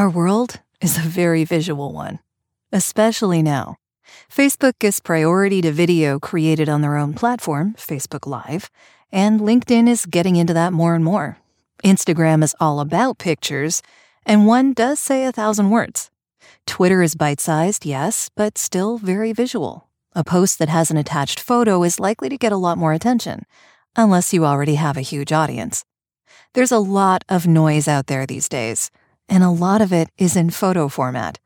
Our world is a very visual one, especially now. Facebook gives priority to video created on their own platform, Facebook Live, and LinkedIn is getting into that more and more. Instagram is all about pictures, and one does say a thousand words. Twitter is bite sized, yes, but still very visual. A post that has an attached photo is likely to get a lot more attention, unless you already have a huge audience. There's a lot of noise out there these days, and a lot of it is in photo format.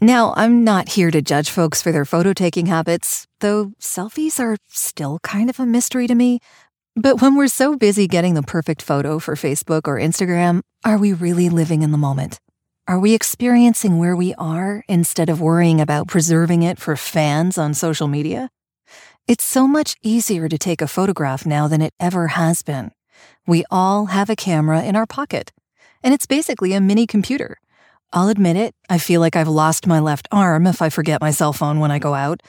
Now, I'm not here to judge folks for their photo taking habits, though selfies are still kind of a mystery to me. But when we're so busy getting the perfect photo for Facebook or Instagram, are we really living in the moment? Are we experiencing where we are instead of worrying about preserving it for fans on social media? It's so much easier to take a photograph now than it ever has been. We all have a camera in our pocket and it's basically a mini computer. I'll admit it, I feel like I've lost my left arm if I forget my cell phone when I go out.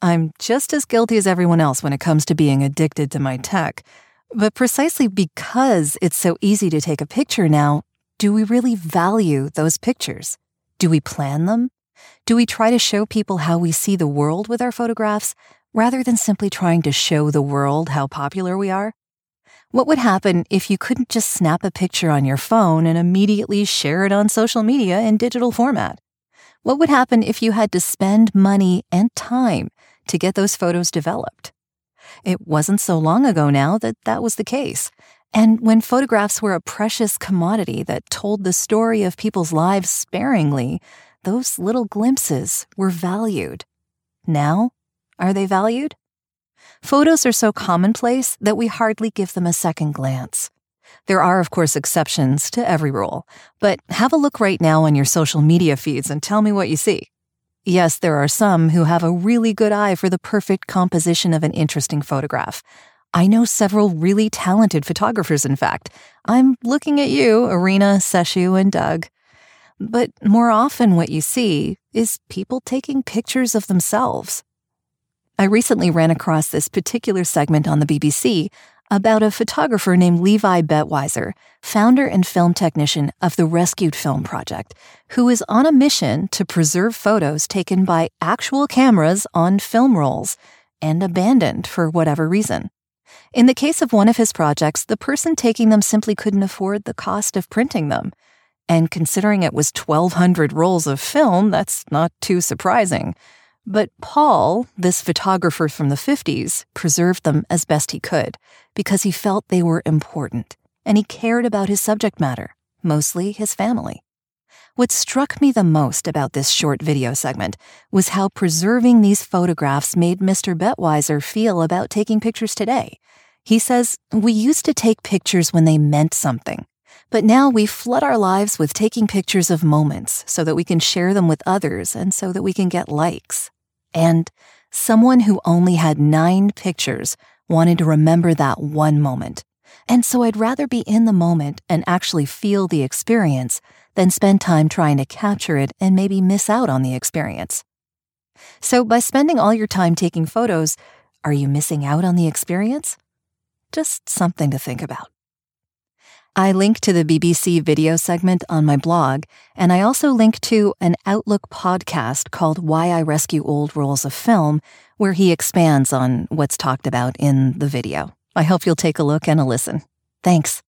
I'm just as guilty as everyone else when it comes to being addicted to my tech. But precisely because it's so easy to take a picture now, do we really value those pictures? Do we plan them? Do we try to show people how we see the world with our photographs rather than simply trying to show the world how popular we are? What would happen if you couldn't just snap a picture on your phone and immediately share it on social media in digital format? What would happen if you had to spend money and time to get those photos developed? It wasn't so long ago now that that was the case. And when photographs were a precious commodity that told the story of people's lives sparingly, those little glimpses were valued. Now, are they valued? Photos are so commonplace that we hardly give them a second glance. There are, of course, exceptions to every rule, but have a look right now on your social media feeds and tell me what you see. Yes, there are some who have a really good eye for the perfect composition of an interesting photograph. I know several really talented photographers, in fact. I'm looking at you, Arena, Seshu, and Doug. But more often, what you see is people taking pictures of themselves. I recently ran across this particular segment on the BBC about a photographer named Levi Bettwieser, founder and film technician of the Rescued Film Project, who is on a mission to preserve photos taken by actual cameras on film rolls and abandoned for whatever reason. In the case of one of his projects, the person taking them simply couldn't afford the cost of printing them. And considering it was 1,200 rolls of film, that's not too surprising. But Paul, this photographer from the 50s, preserved them as best he could because he felt they were important and he cared about his subject matter, mostly his family. What struck me the most about this short video segment was how preserving these photographs made Mr. Bettwieser feel about taking pictures today. He says, We used to take pictures when they meant something, but now we flood our lives with taking pictures of moments so that we can share them with others and so that we can get likes. And someone who only had nine pictures wanted to remember that one moment. And so I'd rather be in the moment and actually feel the experience than spend time trying to capture it and maybe miss out on the experience. So by spending all your time taking photos, are you missing out on the experience? Just something to think about. I link to the BBC video segment on my blog, and I also link to an Outlook podcast called Why I Rescue Old Rolls of Film, where he expands on what's talked about in the video. I hope you'll take a look and a listen. Thanks.